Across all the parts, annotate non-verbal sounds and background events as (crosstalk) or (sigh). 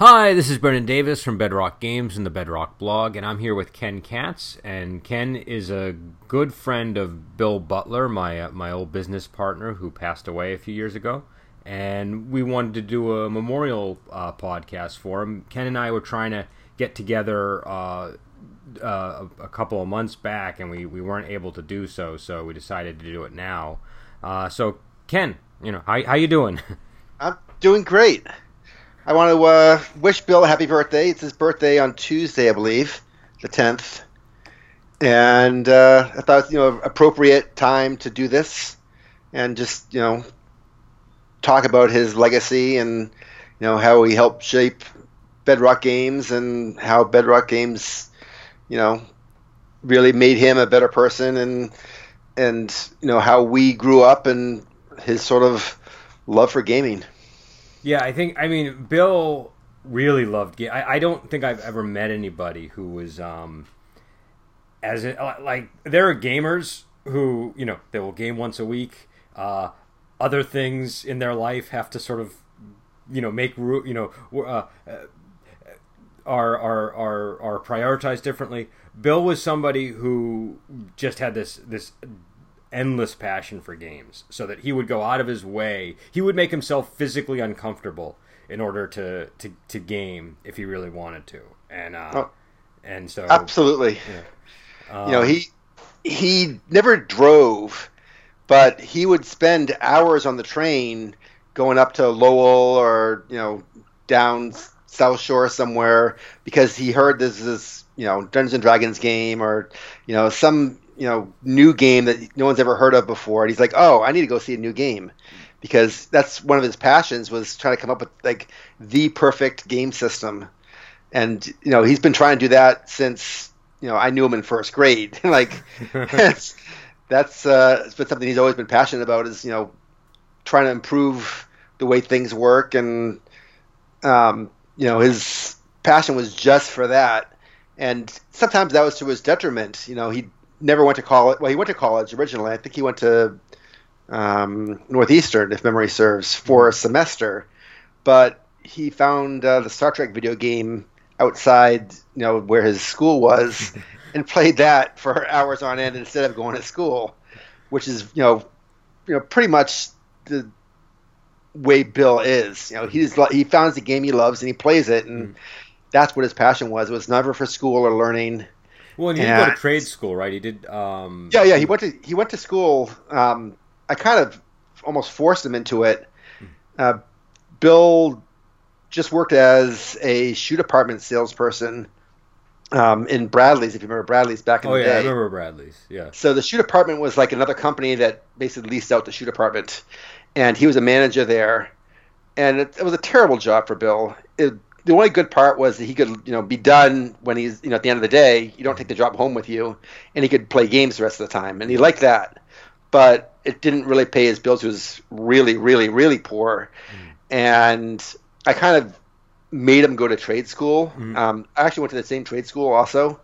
Hi, this is Brendan Davis from Bedrock Games and the Bedrock blog, and I'm here with Ken Katz. And Ken is a good friend of Bill Butler, my uh, my old business partner who passed away a few years ago. And we wanted to do a memorial uh, podcast for him. Ken and I were trying to get together uh, uh, a couple of months back, and we, we weren't able to do so. So we decided to do it now. Uh, so Ken, you know, how how you doing? (laughs) I'm doing great. I want to uh, wish Bill a happy birthday. It's his birthday on Tuesday, I believe, the 10th. And uh, I thought, you know, appropriate time to do this and just, you know, talk about his legacy and, you know, how he helped shape Bedrock Games and how Bedrock Games, you know, really made him a better person and, and, you know, how we grew up and his sort of love for gaming. Yeah, I think. I mean, Bill really loved. I, I don't think I've ever met anybody who was um, as like there are gamers who you know they will game once a week. Uh, other things in their life have to sort of you know make you know uh, uh, are are are are prioritized differently. Bill was somebody who just had this this endless passion for games so that he would go out of his way. He would make himself physically uncomfortable in order to to, to game if he really wanted to. And uh oh, and so absolutely. yeah. um, you know he he never drove but he would spend hours on the train going up to Lowell or you know down South Shore somewhere because he heard this is you know Dungeons and Dragons game or you know some you know new game that no one's ever heard of before, and he's like, "Oh, I need to go see a new game," because that's one of his passions was trying to come up with like the perfect game system, and you know he's been trying to do that since you know I knew him in first grade. (laughs) like (laughs) that's that's uh, it's been something he's always been passionate about is you know trying to improve the way things work, and um, you know his passion was just for that. And sometimes that was to his detriment. You know, he never went to college. Well, he went to college originally. I think he went to um, Northeastern, if memory serves, for a semester. But he found uh, the Star Trek video game outside, you know, where his school was, (laughs) and played that for hours on end instead of going to school, which is, you know, you know, pretty much the way Bill is. You know, he's he found the game he loves and he plays it, and mm. that's what his passion was. It was never for school or learning. Well, and he and, did go to trade school, right? He did. Um, yeah, yeah. He went to he went to school. Um, I kind of almost forced him into it. Hmm. Uh, Bill just worked as a shoe department salesperson um, in Bradlees. If you remember Bradlees back in oh, the yeah, day. I remember Bradlees. Yeah. So the shoe department was like another company that basically leased out the shoe department, and he was a manager there. And it, it was a terrible job for Bill. It, the only good part was that he could, you know, be done when he's, you know, at the end of the day, you don't take the job home with you, and he could play games the rest of the time, and he liked that. But it didn't really pay his bills. He was really, really, really poor, mm. and I kind of made him go to trade school. Mm. Um, I actually went to the same trade school also.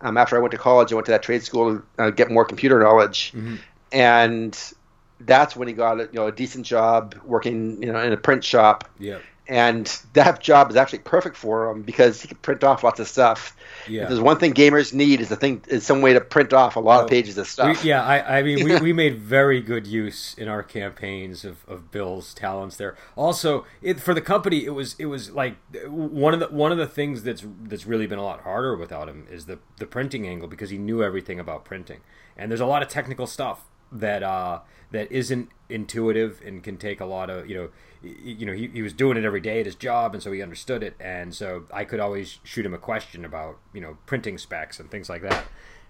Um, after I went to college, I went to that trade school to uh, get more computer knowledge, mm-hmm. and that's when he got you know a decent job working you know in a print shop. Yeah and that job is actually perfect for him because he can print off lots of stuff. Yeah. If there's one thing gamers need is a thing is some way to print off a lot oh, of pages of stuff. We, yeah, I, I mean, we, (laughs) we made very good use in our campaigns of, of Bill's talents there. Also, it, for the company, it was it was like one of the one of the things that's that's really been a lot harder without him is the the printing angle because he knew everything about printing, and there's a lot of technical stuff that uh, that isn't intuitive and can take a lot of you know you know he, he was doing it every day at his job and so he understood it. And so i could always shoot him a question about you know printing specs and things like that.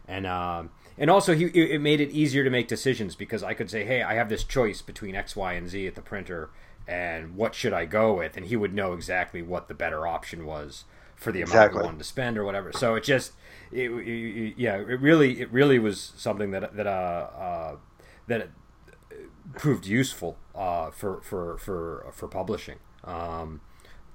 And um, and also he it made it easier to make decisions because i could say hey i have this choice between x y and z at the printer and what should i go with? And he would know exactly what the better option was for the amount exactly. he wanted to spend or whatever. So it just it, it, yeah it really it really was something that that uh, uh that proved useful uh, for for for for publishing. Um,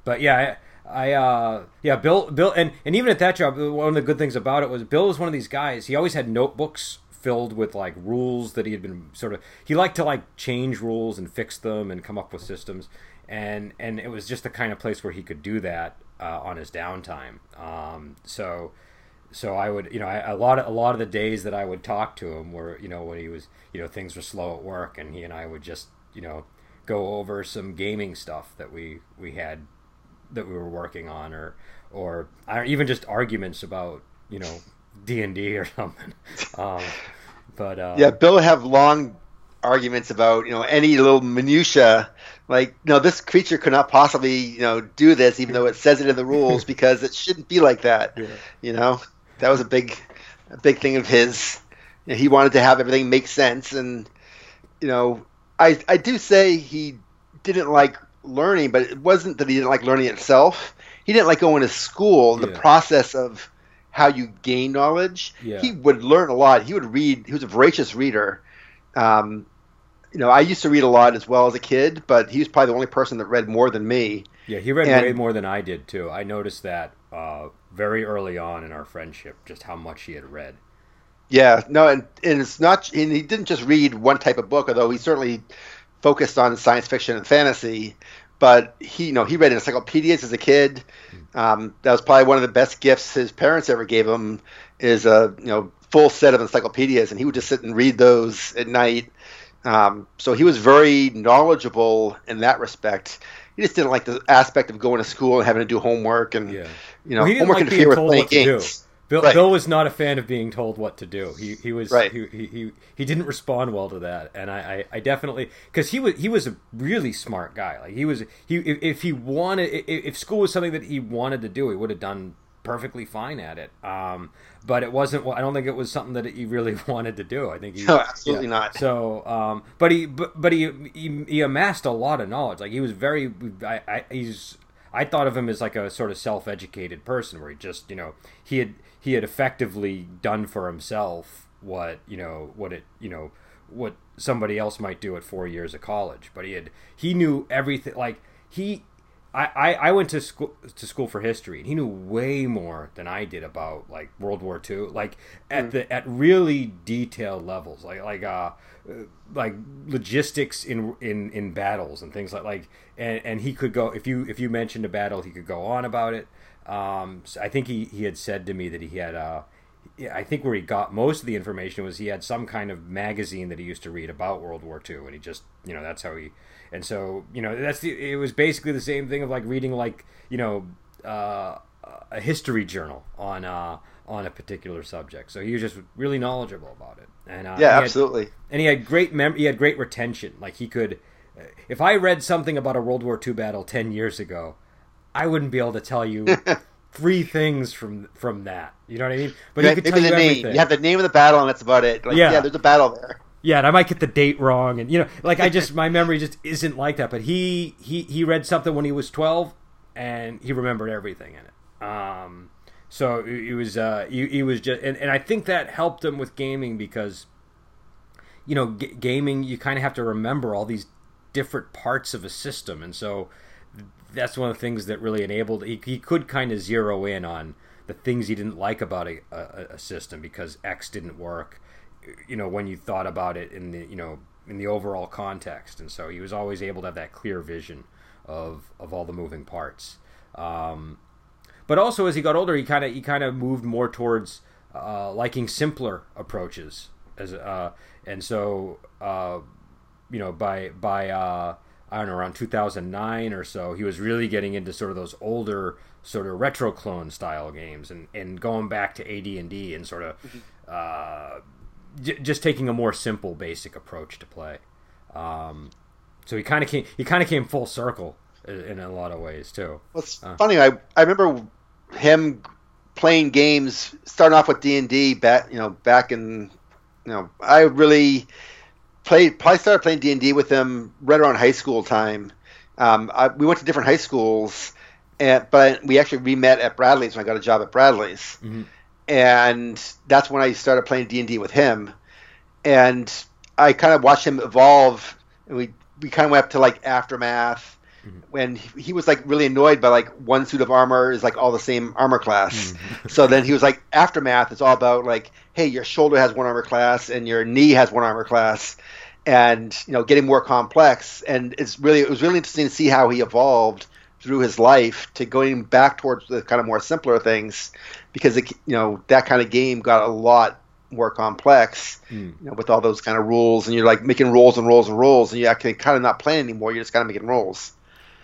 but yeah, I, I uh, yeah, Bill Bill and and even at that job, one of the good things about it was Bill was one of these guys. He always had notebooks filled with like rules that he had been sort of he liked to like change rules and fix them and come up with systems and and it was just the kind of place where he could do that uh, on his downtime. Um, so so I would, you know, I, a lot of a lot of the days that I would talk to him were, you know, when he was, you know, things were slow at work, and he and I would just, you know, go over some gaming stuff that we we had that we were working on, or or even just arguments about, you know, D and D or (laughs) something. Um, but uh, yeah, Bill would have long arguments about you know any little minutia like no this creature could not possibly you know do this even though it says it in the rules because it shouldn't be like that yeah. you know that was a big, a big thing of his. You know, he wanted to have everything make sense, and you know, I I do say he didn't like learning, but it wasn't that he didn't like learning itself. He didn't like going to school. Yeah. The process of how you gain knowledge. Yeah. He would learn a lot. He would read. He was a voracious reader. Um, you know, I used to read a lot as well as a kid, but he was probably the only person that read more than me. Yeah, he read and, way more than I did too. I noticed that uh, very early on in our friendship, just how much he had read. Yeah, no, and, and it's not. And he didn't just read one type of book, although he certainly focused on science fiction and fantasy. But he, you know, he read encyclopedias as a kid. Um, that was probably one of the best gifts his parents ever gave him. Is a you know full set of encyclopedias, and he would just sit and read those at night. Um, so he was very knowledgeable in that respect. He just didn't like the aspect of going to school and having to do homework and yeah. you know well, homework like interfere with playing games. Bill, right. Bill was not a fan of being told what to do. He he was right. he, he, he, he didn't respond well to that, and I, I, I definitely because he was he was a really smart guy. Like he was he if, if he wanted if, if school was something that he wanted to do, he would have done perfectly fine at it. Um, but it wasn't. I don't think it was something that he really (laughs) wanted to do. I think he, no, absolutely yeah. not. So, um, but he, but, but he, he, he amassed a lot of knowledge. Like he was very. I, I, he's. I thought of him as like a sort of self-educated person, where he just, you know, he had he had effectively done for himself what you know what it you know what somebody else might do at four years of college. But he had he knew everything. Like he I, I, went to school to school for history, and he knew way more than I did about like World War II, like at mm. the at really detailed levels, like like uh, like logistics in in in battles and things like like and, and he could go if you if you mentioned a battle, he could go on about it. Um, so I think he, he had said to me that he had uh, I think where he got most of the information was he had some kind of magazine that he used to read about World War II, and he just you know that's how he and so you know that's the it was basically the same thing of like reading like you know uh, a history journal on uh, on a particular subject. So he was just really knowledgeable about it. And uh, yeah, absolutely. Had, and he had great mem- he had great retention. Like he could, if I read something about a World War II battle ten years ago, I wouldn't be able to tell you. (laughs) three things from from that, you know what I mean? But yeah, he could tell you name. everything. You have the name of the battle, and that's about it. Like, yeah. yeah, there's a battle there yeah, and I might get the date wrong, and you know, like I just my memory just isn't like that. But he he he read something when he was twelve, and he remembered everything in it. Um, so it was uh, he, he was just, and, and I think that helped him with gaming because, you know, g- gaming you kind of have to remember all these different parts of a system, and so that's one of the things that really enabled he, he could kind of zero in on the things he didn't like about a, a, a system because X didn't work you know when you thought about it in the you know in the overall context and so he was always able to have that clear vision of of all the moving parts um, but also as he got older he kind of he kind of moved more towards uh, liking simpler approaches as uh, and so uh, you know by by uh, I don't know around 2009 or so he was really getting into sort of those older sort of retro clone style games and, and going back to AD&D and sort of mm-hmm. uh, j- just taking a more simple, basic approach to play. Um, so he kind of came he kind of came full circle in, in, a lot of ways too. Well, it's uh, funny. I I remember him playing games, starting off with D and D back you know back in you know I really played probably started playing D and D with him right around high school time. Um, I, we went to different high schools, and but we actually we met at Bradlees when I got a job at Bradlees. Mm-hmm and that's when I started playing D and D with him, and I kind of watched him evolve. And we we kind of went up to like aftermath mm-hmm. when he, he, was like really annoyed by like one suit of armor is like all the same armor class. Mm-hmm. so then he was like aftermath is all about like hey your shoulder has one armor class and your knee has one armor class and you know getting more complex and it's really it was really interesting to see how he evolved through his life to going back towards the kind of more simpler things because it, you know that kind of game got a lot more complex mm. you know, with all those kind of rules and you're like making rules and rules and rules and you actually kind of not playing anymore you're just kind of making rules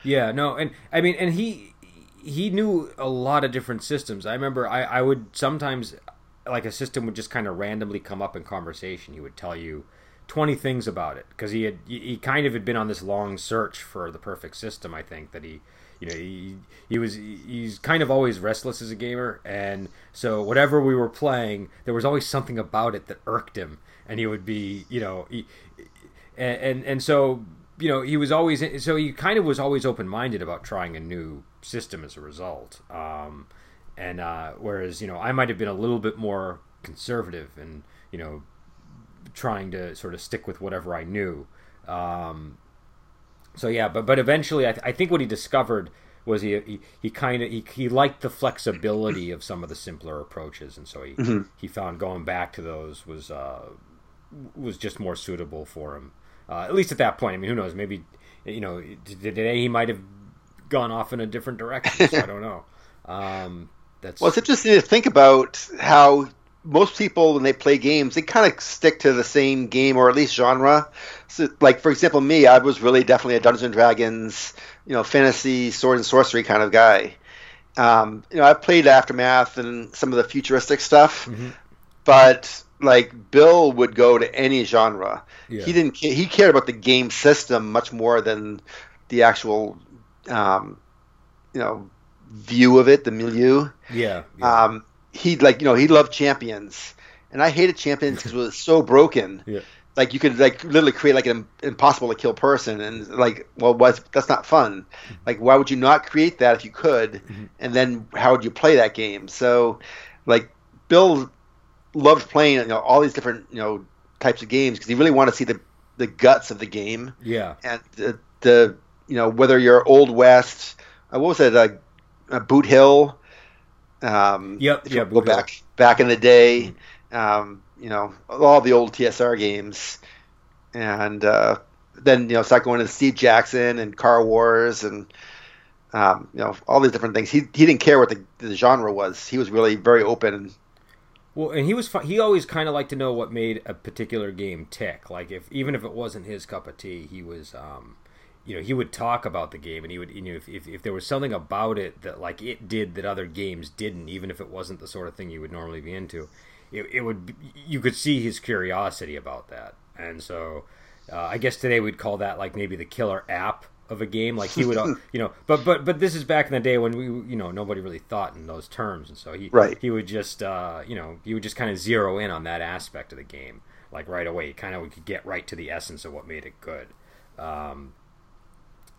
yeah no and i mean and he he knew a lot of different systems. I remember i, I would sometimes like a system would just kind of randomly come up in conversation. He would tell you 20 things about it because he had he kind of had been on this long search for the perfect system i think that he you know he he was he's kind of always restless as a gamer and so whatever we were playing there was always something about it that irked him and he would be you know he, and, and so you know he was always so he kind of was always open-minded about trying a new system as a result um, and uh, whereas you know I might have been a little bit more conservative and you know trying to sort of stick with whatever I knew. Um, so yeah, but but eventually, I, th- I think what he discovered was he he, he kind of he, he liked the flexibility of some of the simpler approaches, and so he mm-hmm. he found going back to those was uh, was just more suitable for him. Uh, at least at that point. I mean, who knows? Maybe you know today he might have gone off in a different direction. So I don't know. (laughs) Um, that's well, it's interesting to think about how most people when they play games they kind of stick to the same game or at least genre so like for example me i was really definitely a dungeons and dragons you know fantasy sword and sorcery kind of guy um, you know i played aftermath and some of the futuristic stuff mm-hmm. but like bill would go to any genre yeah. he didn't he cared about the game system much more than the actual um, you know view of it the milieu yeah, yeah. Um, he like you know he loved champions, and I hated champions because it was so broken. (laughs) Yeah. Like you could like literally create like an impossible to kill person, and like well, what's that's not fun. Like why would you not create that if you could? Mm-hmm. And then how would you play that game? So, like Bill loved playing you know all these different you know types of games because he really wanted to see the the guts of the game. Yeah. And the, the you know whether you're old west, uh, what was it, uh, uh, Boot Hill, um, yep. Yeah. Go back back in the day. Mm-hmm. Um, you know, all the old TSR games, and uh, then you know start going to Steve Jackson and Car Wars and um, you know all these different things. He he didn't care what the, the genre was. He was really very open. Well, and he was he always kind of liked to know what made a particular game tick. Like if even if it wasn't his cup of tea, he was um, you know he would talk about the game and he would you know if, if, if, there was something about it that like it did that other games didn't even if it wasn't the sort of thing you would normally be into it, it would you could see his curiosity about that. And so uh, i guess today we'd call that like maybe the killer app of a game. Like he would uh, (laughs) you know but but but this is back in the day when we you know nobody really thought in those terms. And so he right. he would just uh, you know he would just kind of zero in on that aspect of the game like right away. Kind of we could get right to the essence of what made it good. Um,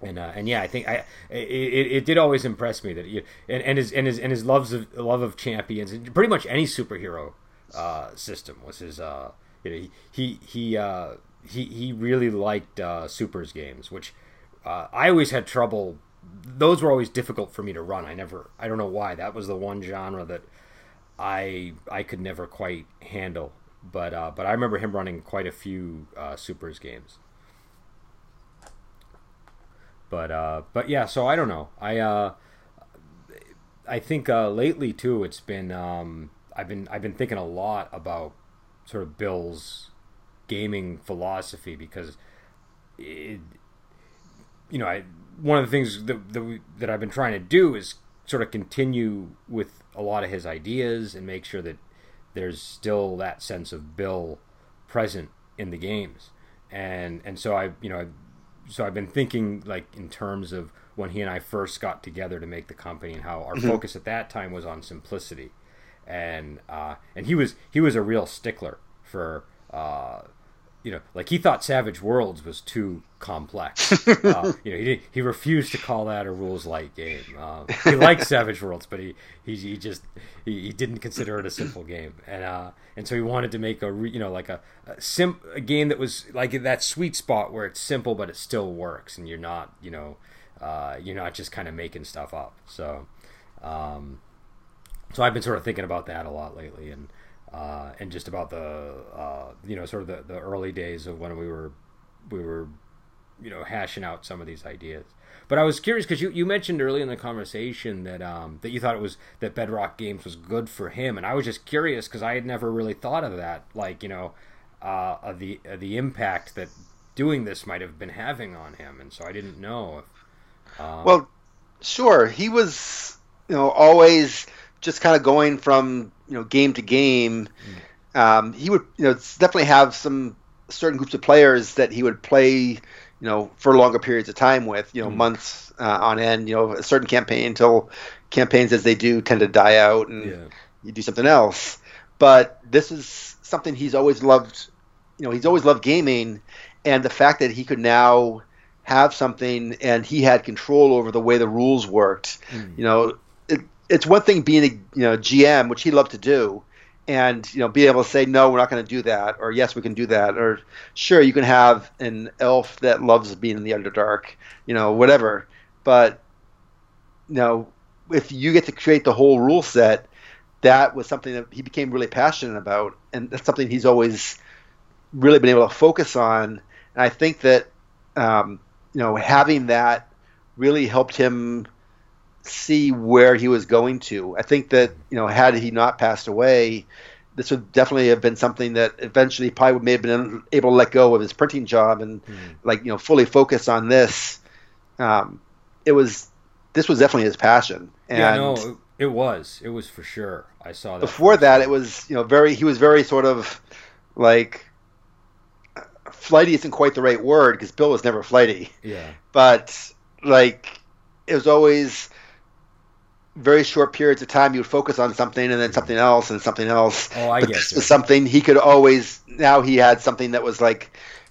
and uh, and yeah, I think I it, it, did always impress me that you and, and his and his and his loves of love of champions and pretty much any superhero uh, system was his uh, you know he he uh, he, he really liked uh, supers games, which uh, I always had trouble. Those were always difficult for me to run. I never I don't know why that was the one genre that I I could never quite handle. But uh, but I remember him running quite a few uh, supers games but uh, but yeah, so I don't know. I uh, I think uh, lately too, it's been um, I've been I've been thinking a lot about sort of Bill's gaming philosophy because it, you know I one of the things that that, we, that I've been trying to do is sort of continue with a lot of his ideas and make sure that there's still that sense of Bill present in the games and and so I you know so I've been thinking like in terms of when he and I first got together to make the company and how our mm-hmm. focus at that time was on simplicity, and uh, and he was he was a real stickler for uh, you know, like he thought Savage Worlds was too complex. (laughs) Uh, you know, he he refused to call that a rules light game. Uh, he liked (laughs) Savage Worlds, but he he, he just he, he, didn't consider it a simple game, and uh, and so he wanted to make a re, you know like a a, sim, a game that was like that sweet spot where it's simple but it still works, and you're not you know uh, you're not just kind of making stuff up. So. Um, so I've been sort of thinking about that a lot lately, and uh, and just about the uh, you know sort of the, the early days of when we were we were you know hashing out some of these ideas. But I was curious because you, you mentioned early in the conversation that um, that you thought it was that Bedrock Games was good for him, and I was just curious because I had never really thought of that, like you know, uh, of the of the impact that doing this might have been having on him, and so I didn't know. If, um... Well, sure, he was you know always just kind of going from you know game to game. Mm. Um, he would you know definitely have some certain groups of players that he would play you know, for longer periods of time with, you know, mm months uh, on end. You know, a certain campaign until campaigns as they do tend to die out, and yeah. you do something else. But this is something he's always loved. You know, he's always loved gaming, and the fact that he could now have something and he had control over the way the rules worked. Mm. You know, it, it's one thing being a you know GM, which he loved to do, and you know be able to say no we're not going to do that or yes we can do that or sure you can have an elf that loves being in the underdark you know whatever. But you know if you get to create the whole rule set that was something that he became really passionate about and that's something he's always really been able to focus on. And i think that um, you know having that really helped him see where he was going to. I think that you know, had he not passed away, this would definitely have been something that eventually probably may have been able to let go of his printing job and mm. like you know fully focus on this. Um, it was this was definitely his passion. And yeah, no, it was. It was for sure. I saw that. Before that, it was you know very. He was very sort of like flighty isn't quite the right word because Bill was never flighty. Yeah. But like it was always very short periods of time, you would focus on something and then something else and something else. Oh, I but guess this was something he could always. Now he had something that was like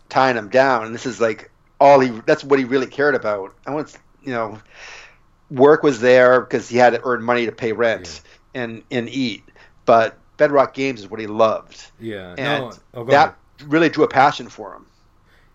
tying him down, and this is like all he. That's what he really cared about. I want you know, work was there because he had to earn money to pay rent yeah. and and eat, but Bedrock Games is what he loved. Yeah, and no. oh, that ahead. really drew a passion for him.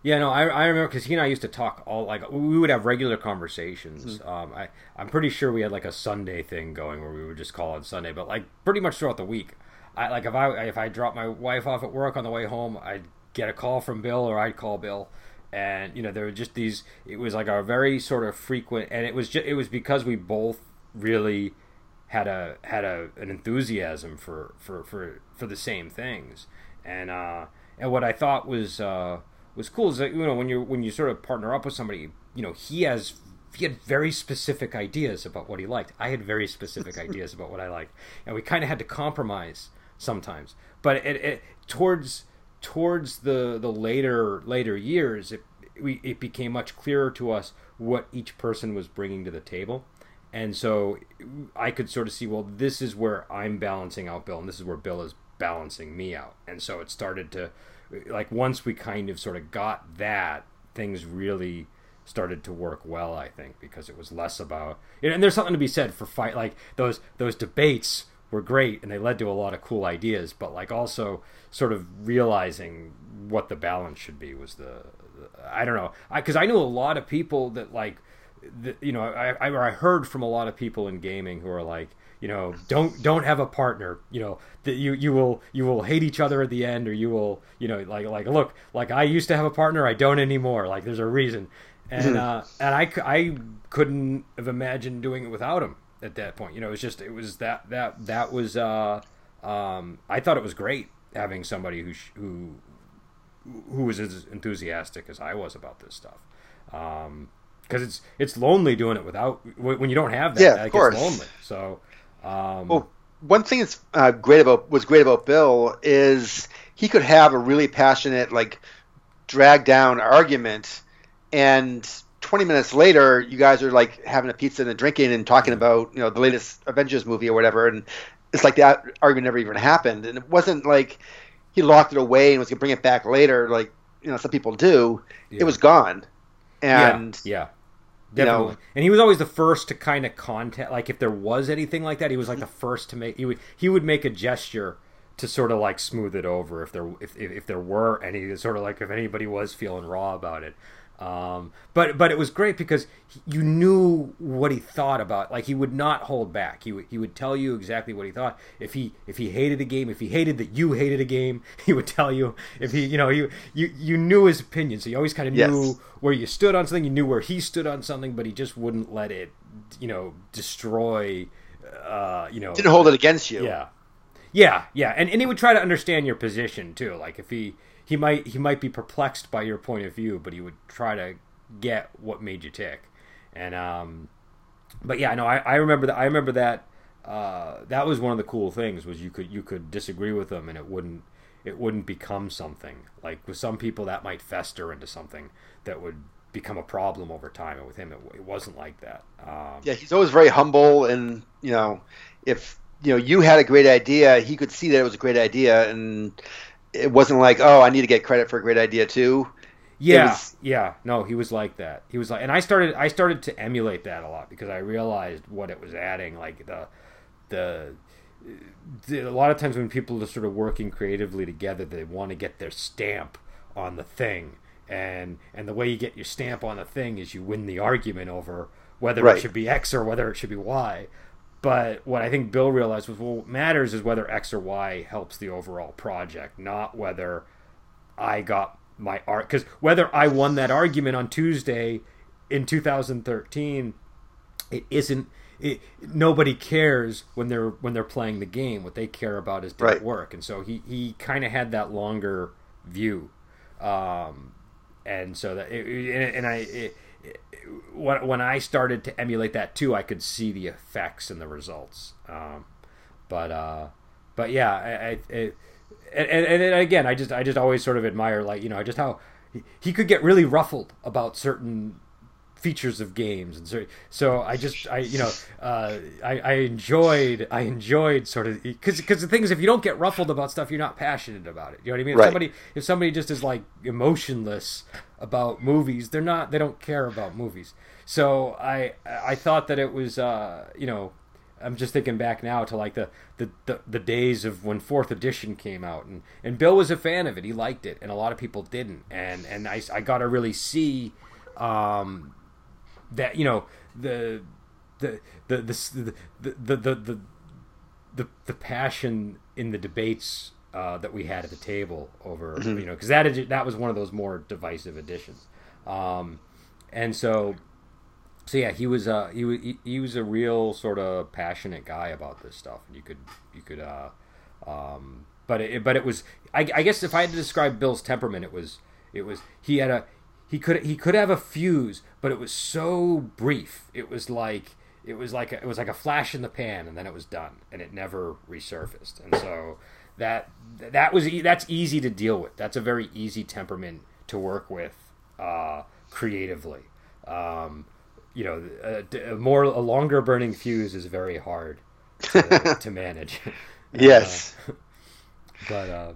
Yeah, no, I, I remember because he and I used to talk all like we would have regular conversations. Mm-hmm. Um, I I'm pretty sure we had like a Sunday thing going where we would just call on Sunday, but like pretty much throughout the week. I like if I if I dropped my wife off at work on the way home, I'd get a call from Bill or I'd call Bill, and you know there were just these. It was like a very sort of frequent, and it was just it was because we both really had a had a an enthusiasm for for for for the same things, and uh and what I thought was. uh was cool is that you know when you when you sort of partner up with somebody, you know he has he had very specific ideas about what he liked. I had very specific (laughs) ideas about what I liked, and we kind of had to compromise sometimes. But it, it, towards towards the the later later years, it we, it became much clearer to us what each person was bringing to the table. And so I could sort of see, well, this is where I'm balancing out Bill, and this is where Bill is balancing me out. And so it started to like once we kind of sort of got that, things really started to work well. I think because it was less about and there's something to be said for fight like those those debates were great and they led to a lot of cool ideas, but like also sort of realizing what the balance should be was the, the I don't know because I, I knew a lot of people that like the, you know I, I I heard from a lot of people in gaming who are like you know don't don't have a partner you know that you you will you will hate each other at the end or you will you know like like look like i used to have a partner i don't anymore like there's a reason and uh and i i couldn't have imagined doing it without him at that point you know it was just it was that that that was uh um i thought it was great having somebody who who who was as enthusiastic as i was about this stuff um because it's it's lonely doing it without when you don't have that. Yeah, of course. lonely. So, um, well, one thing that's uh, great about was great about Bill is he could have a really passionate, like, drag down argument, and 20 minutes later, you guys are like having a pizza and a drinking and talking about you know the latest Avengers movie or whatever, and it's like that argument never even happened, and it wasn't like he locked it away and was gonna bring it back later, like you know some people do. Yeah. It was gone, and yeah. yeah. Definitely. You know, and he was always the first to kind of contact like if there was anything like that, he was like the first to make he would he would make a gesture to sort of like smooth it over if there if if, if there were any sort of like if anybody was feeling raw about it. Um, but but it was great because you knew what he thought about. Like he would not hold back. He would he would tell you exactly what he thought. If he if he hated a game, if he hated that you hated a game, (laughs) he would tell you. If he you know you you you knew his opinion, so you always kind of knew yes. where you stood on something. You knew where he stood on something, but he just wouldn't let it you know destroy. Uh, you know, didn't hold it against you. Yeah, yeah, yeah, and and he would try to understand your position too. Like if he he might he might be perplexed by your point of view, but he would try to get what made you tick. And um, but yeah, no, I, I remember that. I remember that. Uh, that was one of the cool things was you could you could disagree with them and it wouldn't it wouldn't become something like with some people that might fester into something that would become a problem over time and with him it, it wasn't like that um, yeah he's always very humble and you know if you know you had a great idea he could see that it was a great idea and it wasn't like, oh, I need to get credit for a great idea too. Yeah, was... yeah. No, he was like that. He was like, and I started, I started to emulate that a lot because I realized what it was adding. Like the, the, the a lot of times when people are sort of working creatively together, they want to get their stamp on the thing, and and the way you get your stamp on the thing is you win the argument over whether right. it should be X or whether it should be Y. But what I think Bill realized was well, what matters is whether X or Y helps the overall project, not whether I got my art. Because whether I won that argument on Tuesday in 2013, it isn't. It, nobody cares when they're when they're playing the game. What they care about is did right. work? And so he he kind of had that longer view, um, and so that it, and, and I. It, when when I started to emulate that too, I could see the effects and the results. Um, but uh, but yeah, I, I it, and, and, and again, I just I just always sort of admire like you know just how he, he could get really ruffled about certain features of games. And so so I just I you know uh, I, I enjoyed I enjoyed sort of because because the thing is if you don't get ruffled about stuff you're not passionate about it. You know what I mean? If somebody if somebody just is like emotionless about movies they're not they don't care about movies so I I thought that it was uh, you know I'm just thinking back now to like the, the, the, the, days of when fourth edition came out and, and Bill was a fan of it. He liked it and a lot of people didn't. And, and I, I got to really see, um, that you know the the the the the the the, the, the passion in the debates uh, that we had at the table over mm-hmm. you know because that that was one of those more divisive editions, um, and so so yeah he was uh he was he was a real sort of passionate guy about this stuff and you could you could uh um but it but it was I, I guess if I had to describe Bill's temperament it was it was he had a he could he could have a fuse, but it was so brief. It was like it was like a, it was like a flash in the pan, and then it was done, and it never resurfaced. And so that that was that's easy to deal with. That's a very easy temperament to work with uh, creatively. Um, you know, a, a, more a longer burning fuse is very hard to, (laughs) to manage. (laughs) yes, uh, but uh,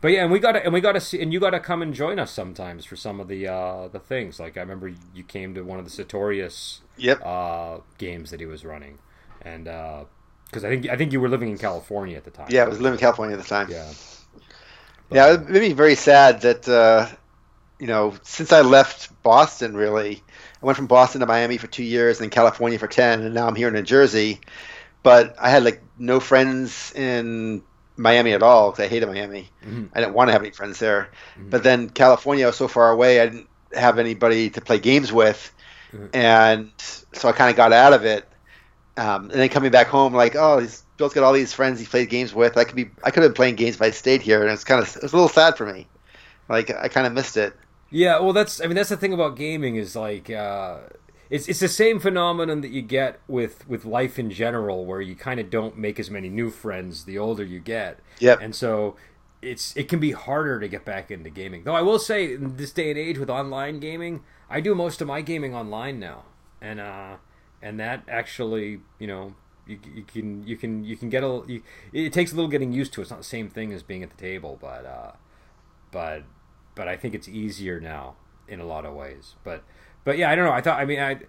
but yeah, and we got to and we got to see, and you got to come and join us sometimes for some of the uh, the things. Like I remember you came to one of the Sertorius yep. uh, games that he was running, and because I think I think you were living in California at the time. Yeah, I was living in California at the time. Yeah, but, yeah, it made me very sad that uh, you know since I left Boston, really, I went from Boston to Miami for two years, and then California for ten, and now I'm here in New Jersey. But I had like no friends in Miami at all because I hated Miami. Mm-hmm. I didn't want to have any friends there. Mm-hmm. But then California was so far away, I didn't have anybody to play games with, mm-hmm. and so I kind of got out of it. Um, and then coming back home, like, oh, he's Bill's got all these friends he played games with. I could be, I could have been playing games if I stayed here, and it's kind of, it was a little sad for me. Like, I kind of missed it. Yeah, well, that's, I mean, that's the thing about gaming is like. Uh it's it's the same phenomenon that you get with with life in general, where you kind of don't make as many new friends the older you get. Yeah, and so it's it can be harder to get back into gaming. Though I will say, in this day and age with online gaming, I do most of my gaming online now, and uh, and that actually, you know, you, you can you can you can get a you, it takes a little getting used to. It's not the same thing as being at the table, but uh, but but I think it's easier now in a lot of ways. But but yeah, I don't know. I thought. I mean, I,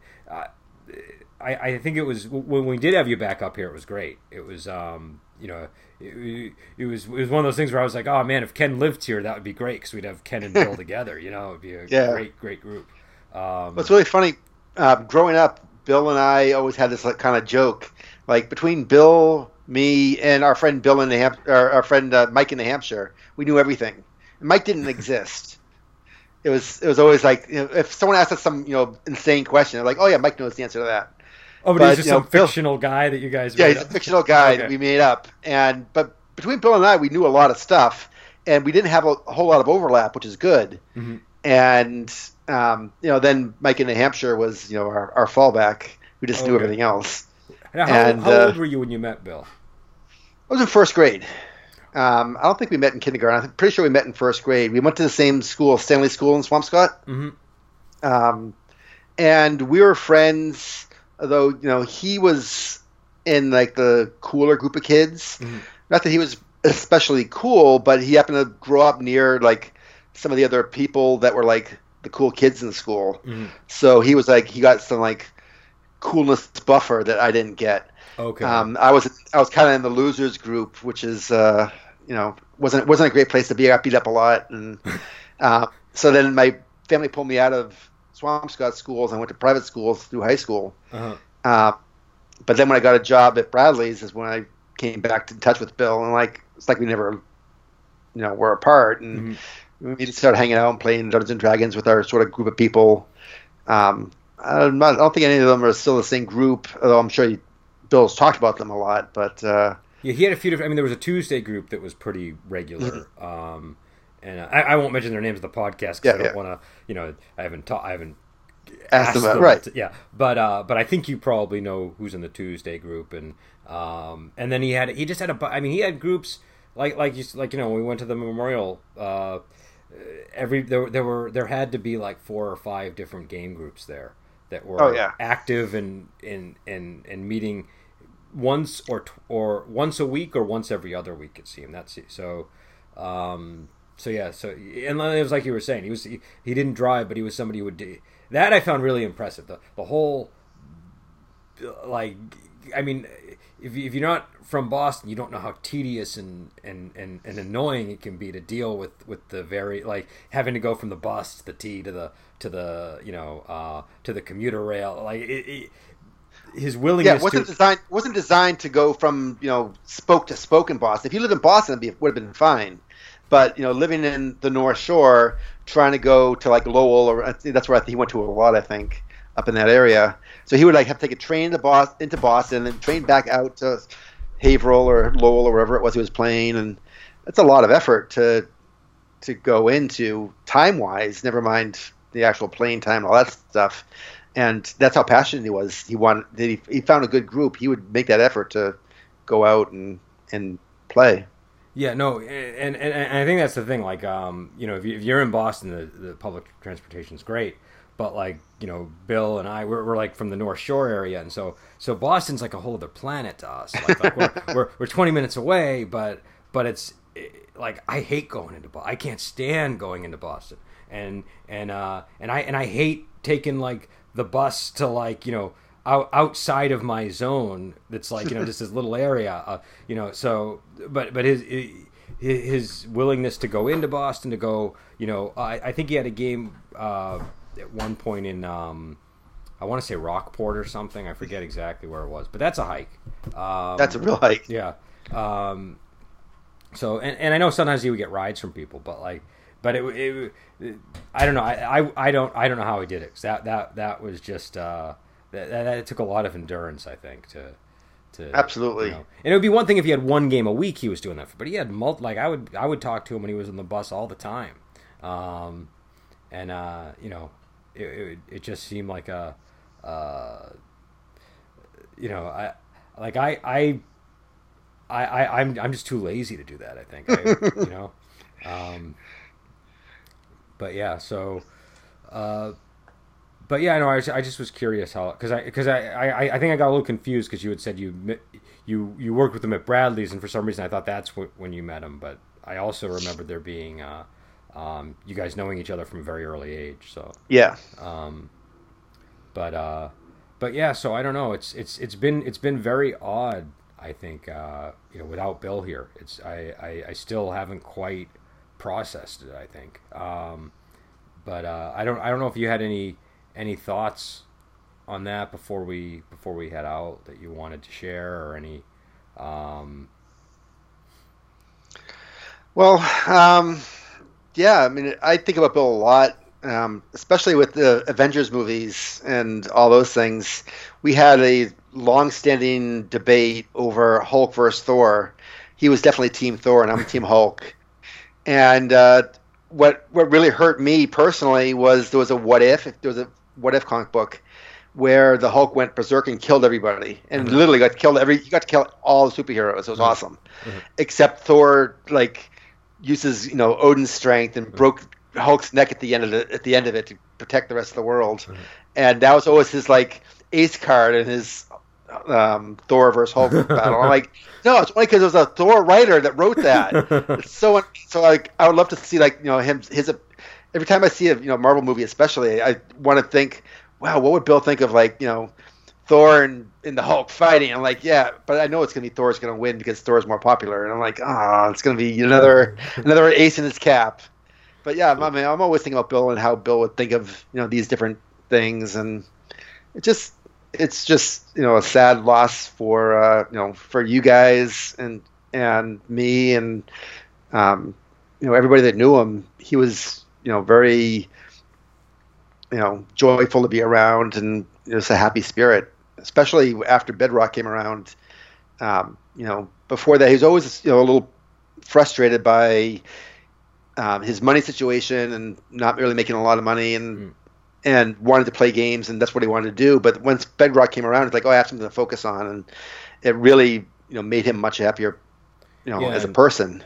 I, I think it was when we did have you back up here. It was great. It was, um, you know, it, it, was it was one of those things where I was like, oh man, if Ken lived here, that would be great because we'd have Ken and Bill (laughs) together. You know, it'd be a yeah. great great group. Um, What's really funny, uh, growing up, Bill and I always had this like, kind of joke, like between Bill, me, and our friend Bill in our, friend uh, Mike in New Hampshire, we knew everything. Mike didn't exist. It was it was always like you know, if someone asked us some you know insane question, they're like, "Oh yeah, Mike knows the answer to that." Oh, but, but he's just some know, fictional Bill, guy that you guys. Yeah, he's up. a fictional guy okay. that we made up, and but between Bill and I, we knew a lot of stuff, and we didn't have a, a whole lot of overlap, which is good. Mm-hmm. And um, you know, then Mike in New Hampshire was you know our, our fallback. We just knew everything else. Now, how, and, how uh, old were you when you met Bill? I was in first grade. Um, I don't think we met in kindergarten. I'm pretty sure we met in first grade. We went to the same school, Stanley School in Swampscott. Mm-hmm. Um, and we were friends, although you know he was in like the cooler group of kids. Mm-hmm. Not that he was especially cool, but he happened to grow up near like some of the other people that were like the cool kids in school. Mm-hmm. So he was like he got some like coolness buffer that I didn't get. Okay. Um, I was I was kind of in the losers group, which is uh, you know wasn't wasn't a great place to be. I got beat up a lot, and uh, (laughs) so then my family pulled me out of Swampscott schools. I went to private schools through high school. Uh-huh. Uh, but then when I got a job at Bradlees, is when I came back in touch with Bill, and like it's like we never, you know, were apart, and mm-hmm. We just started hanging out and playing Dungeons and Dragons with our sort of group of people. Um, I'm not, I don't think any of them are still the same group, although I'm sure Bill's talked about them a lot. But uh, yeah, he had a few different. I mean, there was a Tuesday group that was pretty regular. Mm-hmm. Um, and I, I, won't mention their names of the podcast because yeah, I don't yeah. want to. You know, I haven't taught. I haven't asked, them, them right. To, yeah, but uh, but I think you probably know who's in the Tuesday group, and um, and then he had he just had a. I mean, he had groups like like you like you know when we went to the memorial. Uh, every there there were there had to be like four or five different game groups there that were oh, yeah. active and in and and meeting once or or once a week or once every other week. It seemed that's so. Um, so yeah, so and it was like you were saying, he was he, he didn't drive, but he was somebody who would do that. I found really impressive. The the whole like, I mean, if if you're not from Boston, you don't know how tedious and, and, and, and annoying it can be to deal with, with the very like having to go from the bus to the T to the to the you know uh, to the commuter rail. Like it, it, his willingness. Yeah, wasn't to... designed wasn't designed to go from you know spoke to spoke in Boston. If you lived in Boston, it would have been fine. But you know, living in the North Shore, trying to go to like Lowell, or that's where I think he went to a lot. I think up in that area. So he would like have to take a train to Boston, into Boston, and then train back out to Haverhill or Lowell or wherever it was he was playing, and that's a lot of effort to to go into time wise. Never mind the actual playing time and all that stuff. And that's how passionate he was. He wanted. He, he found a good group. He would make that effort to go out and and play. Yeah, no, and, and, and I think that's the thing. Like, um, you know, if, you, are in Boston, the, the public transportation is great, but like, you know, Bill and I, we're, we're like from the North Shore area, and so so Boston's like a whole other planet to us. Like, like we're, (laughs) we're, we're 20 minutes away, but but it's like I hate going into Boston. I can't stand going into Boston, and and uh and I and I hate taking like the bus to like you know out, outside of my zone that's like you know just this (laughs) little area uh, you know so but but his his willingness to go into Boston to go you know I, I think he had a game uh, at one point in um, I want to say Rockport or something I forget exactly where it was but that's a hike um, that's a real hike yeah um, so and, and I know sometimes you would get rides from people but like but it, it, it I don't know I, I, I don't I don't know how he did it that that that was just uh, that, that, that took a lot of endurance, I think, to to absolutely. You know. And it would be one thing if he had one game a week, he was doing that, for, but he had multi. Like I would, I would talk to him when he was on the bus all the time, um, and uh, you know, it, it, it just seemed like a, uh, you know, I like I I. I, I, I'm I'm just too lazy to do that. I think, I, you know, (laughs) um, but yeah. So, uh, but yeah, I know. I, I just was curious how because I because I, I I think I got a little confused because you had said you you you worked with him at Bradlees, and for some reason I thought that's when you met him. But I also remember there being uh, um, you guys knowing each other from a very early age. So yeah. Um, but uh, but yeah, so I don't know. It's it's it's been it's been very odd. I think uh, you know without Bill here, it's I, I, I still haven't quite processed it. I think. Um, but uh, I don't I don't know if you had any any thoughts on that before we before we head out that you wanted to share or any um... well um, yeah i mean i think about bill a lot um, especially with the avengers movies and all those things we had a long-standing debate over hulk versus thor he was definitely team thor and i'm team hulk and uh, what what really hurt me personally was there was a what if, there was a what if comic book where the Hulk went berserk and killed everybody, and mm-hmm. literally got killed every. You got to kill all the superheroes. It was mm-hmm. awesome, mm-hmm. except Thor like uses you know Odin's strength and broke Hulk's neck at the end of it at the end of it to protect the rest of the world, and that was always his like ace card in his um, Thor versus Hulk (laughs) battle. I'm like, no, it's only because there was a Thor writer that wrote that. it's so so like I would love to see like you know him his every time I see a you know Marvel movie especially I want to think wow, what would Bill think of like you know Thor and, and the Hulk fighting? I'm like, yeah, but I know it's gonna be Thor's gonna win because Thor's more popular, and I'm like, ah, oh, it's gonna be another (laughs) another ace in his cap. But yeah, I mean, I'm always thinking about Bill and how Bill would think of you know these different things, and it just it's just you know a sad loss for uh, you know for you guys and and me and um, you know everybody that knew him. He was you know very you know joyful to be around and just a happy spirit, especially after Bedrock came around. Um, you know, before that, he was always you know a little frustrated by um, his money situation and not really making a lot of money and. Mm. And wanted to play games, and that's what he wanted to do. But once Bedrock came around, it's like, oh, I have something to focus on, and it really, you know, made him much happier, you know, yeah, as a person.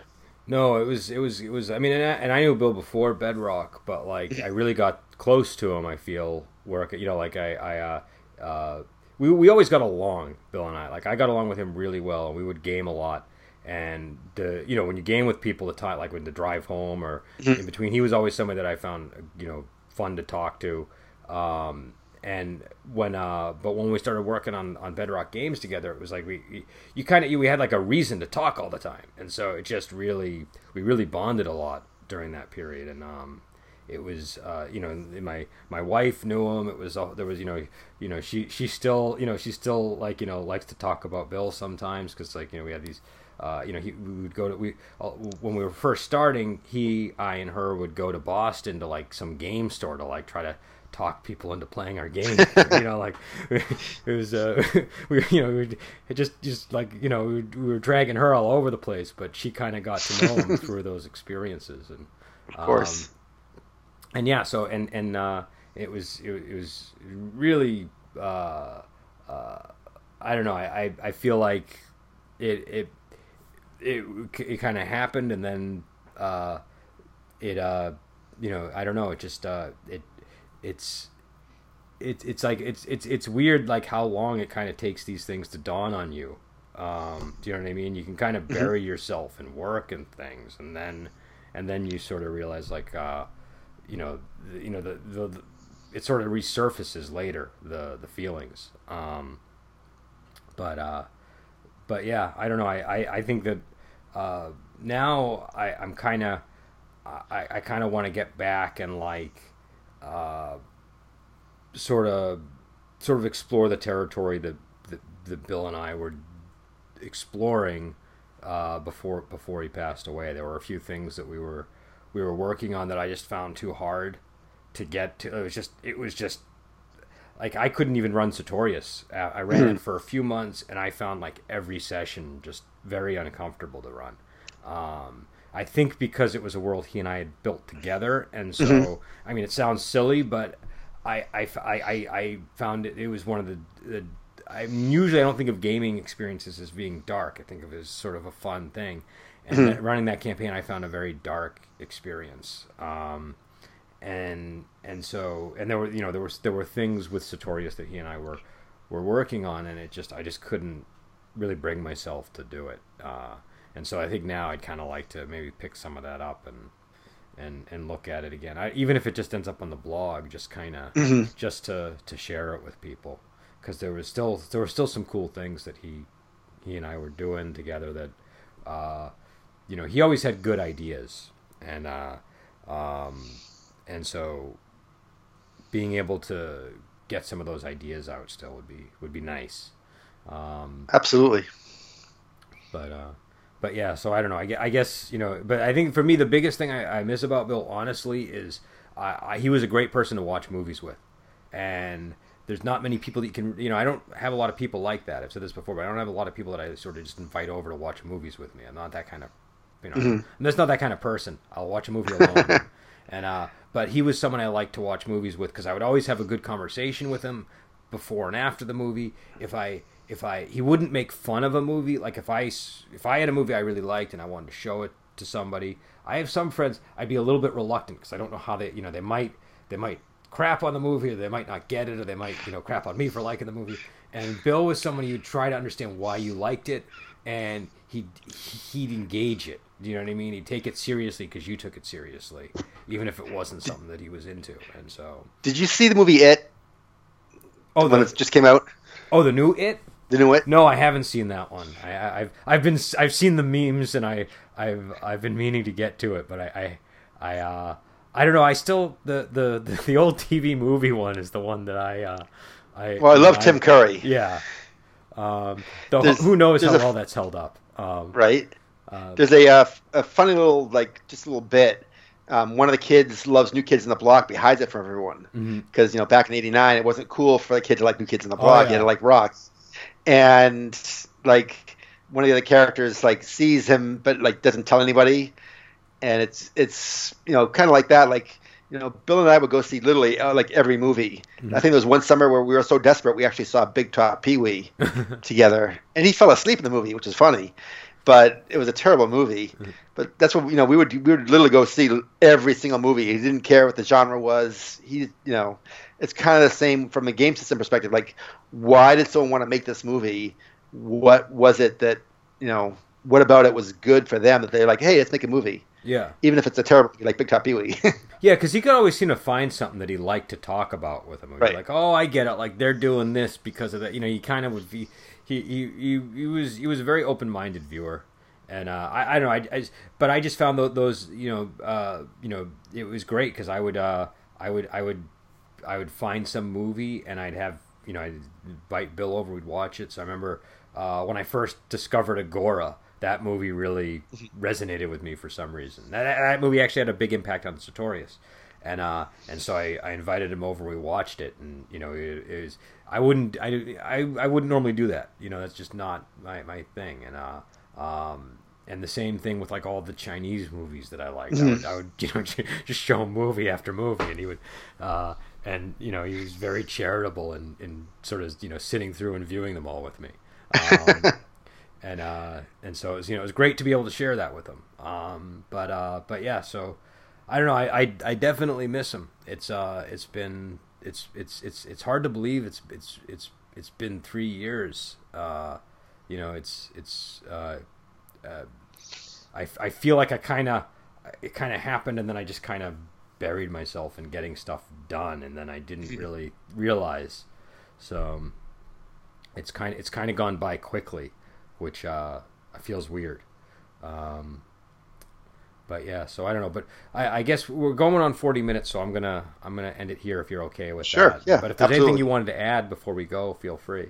No, it was it was it was. I mean, and I, and I knew Bill before Bedrock, but like (laughs) I really got close to him. I feel work. You know, like I, I, uh, uh, we we always got along, Bill and I. Like I got along with him really well, and we would game a lot. And the you know when you game with people, the time like when the drive home or mm-hmm. in between, he was always somebody that I found you know fun to talk to. Um, and when uh, but when we started working on on Bedrock games together, it was like we you, you kind of we had like a reason to talk all the time, and so it just really we really bonded a lot during that period, and um, it was uh, you know my my wife knew him it was uh, there was you know you know she she still you know she still like you know likes to talk about bill sometimes because like you know we had these uh, you know he, we would go to we uh, when we were first starting he i and her would go to boston to like some game store to like try to talk people into playing our game you know like it was uh we you know we just just like you know we, we were dragging her all over the place but she kind of got to know him through those experiences and of course um, and yeah, so and and uh, it was it, it was really uh, uh, I don't know. I, I, I feel like it it it, it kind of happened, and then uh, it uh, you know I don't know. It just uh, it it's it's it's like it's it's it's weird like how long it kind of takes these things to dawn on you. Um, do you know what I mean? You can kind of mm-hmm. bury yourself in work and things, and then and then you sort of realize like uh, you know, you know the, the, the, it sort of resurfaces later the the feelings. Um, but uh, but yeah, I don't know. I I, I think that uh, now I I'm kind of I, I kind of want to get back and like uh, sort of sort of explore the territory that, that, that Bill and I were exploring uh, before before he passed away. There were a few things that we were we were working on that I just found too hard to get to. It was just it was just like I couldn't even run Sertorius. I ran it hmm. for a few months and I found like every session just very uncomfortable to run. Um, I think because it was a world he and I had built together, and so mm-hmm. I mean it sounds silly, but I I, I, I found it. It was one of the, the I usually I don't think of gaming experiences as being dark. I think of it as sort of a fun thing, and mm-hmm. running that campaign, I found a very dark experience. Um, and and so and there were you know there was there were things with Sertorius that he and I were were working on, and it just I just couldn't really bring myself to do it. Uh, and so I think now I'd kind of like to maybe pick some of that up and and and look at it again. I, even if it just ends up on the blog, just kind of mm-hmm. just to to share it with people because there was still there were still some cool things that he he and I were doing together that. Uh, you know, he always had good ideas, and uh, um, and so being able to get some of those ideas out still would be would be nice. Um, Absolutely. But uh, but yeah, so I don't know. I, I, guess you know, but I think for me the biggest thing I, I miss about Bill, honestly, is I, I, he was a great person to watch movies with, and there's not many people that you can you know I don't have a lot of people like that. I've said this before, but I don't have a lot of people that I sort of just invite over to watch movies with me. I'm not that kind of you know mm-hmm. I'm just not that kind of person. I'll watch a movie alone. (laughs) and uh, but he was someone I liked to watch movies with because I would always have a good conversation with him before and after the movie. If I if I he wouldn't make fun of a movie like if I if I had a movie I really liked and I wanted to show it to somebody. I have some friends I'd be a little bit reluctant because I don't know how they you know they might they might crap on the movie or they might not get it or they might you know crap on me for liking the movie. And Bill was someone you'd try to understand why you liked it and he'd he'd engage it. Do you know what I mean? He'd take it seriously because you took it seriously, even if it wasn't something that he was into. And so, did you see the movie It? Oh, the, one that just came out. Oh, the new It. The new It. No, I haven't seen that one. I, have I've been I've seen the memes and I I've I've been meaning to get to it, but I I I uh I don't know. I still the the the, old TV movie one is the one that I uh I. Well, I love I, Tim Curry. Yeah. Um, though who knows how a, well that's held up. Um, right. Uh, there's a, uh, a funny little like just a little bit. Um, one of the kids loves New Kids in the Block, but he hides it from everyone because mm-hmm. you know back in '89 it wasn't cool for the kid to like New Kids in the oh, Block. Oh, yeah. He had to like rocks, and like one of the other characters like sees him but like doesn't tell anybody, and it's it's you know kind of like that like you know, Bill and I would go see literally uh, like every movie. Mm-hmm. I think there was one summer where we were so desperate we actually saw Big Top Pee Wee (laughs) together, and he fell asleep in the movie, which is funny but it was a terrible movie. Mm-hmm. But that's what you know. We would we would literally go see every single movie. He didn't care what the genre was. He you know, it's kind of the same from a game system perspective. Like, why did someone want to make this movie? What was it that you know? What about it was good for them that they're like, hey, let's make a movie. Yeah. Even if it's a terrible like Big Top Pee Wee. (laughs) yeah, because he could always seem to find something that he liked to talk about with a movie. Right. Like, oh, I get it. Like they're doing this because of that. You know, he kind of would be he, he, he, he was he was a very open minded viewer, and uh, I, I don't know I, I, but I just found those you know uh, you know it was great because I would uh, I would I would I would find some movie and I'd have you know I'd bite Bill over we'd watch it. So I remember uh, when I first discovered Agora. That movie really resonated with me for some reason. That, that movie actually had a big impact on Sertorius and uh, and so I, I invited him over. We watched it, and you know, it, it was I wouldn't I, I I wouldn't normally do that. You know, that's just not my, my thing. And uh, um, and the same thing with like all the Chinese movies that I like. Mm-hmm. I, would, I (laughs) would you know just show him movie after movie, and he would. Uh, and you know he was very charitable and, and sort of you know sitting through and viewing them all with me, (laughs) um, and uh, and so it was you know it was great to be able to share that with him. Um, but uh, but yeah, so I don't know. I, I, I definitely miss him. It's uh it's been it's it's it's it's hard to believe it's it's it's it's been three years. Uh, you know, it's it's uh, uh I I feel like I kind of it kind of happened and then I just kind of buried myself in getting stuff done and then I didn't hmm. really realize. So um, it's kind it's kind of gone by quickly, which uh feels weird. Um, but yeah, so I don't know, but I, I, guess we're going on forty minutes, so I'm gonna I'm gonna end it here if you're okay with sure, that. Sure. Yeah, but if there's absolutely. anything you wanted to add before we go, feel free.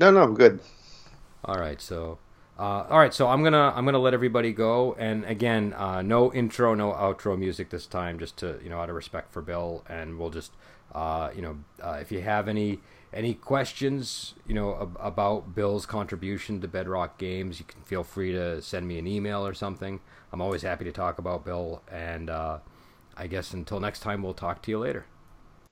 No, no, I'm good. All right, so uh, all right, so I'm gonna I'm gonna let everybody go, and again, uh, no intro, no outro music this time, just to you know out of respect for Bill, and we'll just uh, you know uh, if you have any any questions, you know, ab- about Bill's contribution to Bedrock Games, you can feel free to send me an email or something. I'm always happy to talk about Bill, and uh, I guess until next time, we'll talk to you later.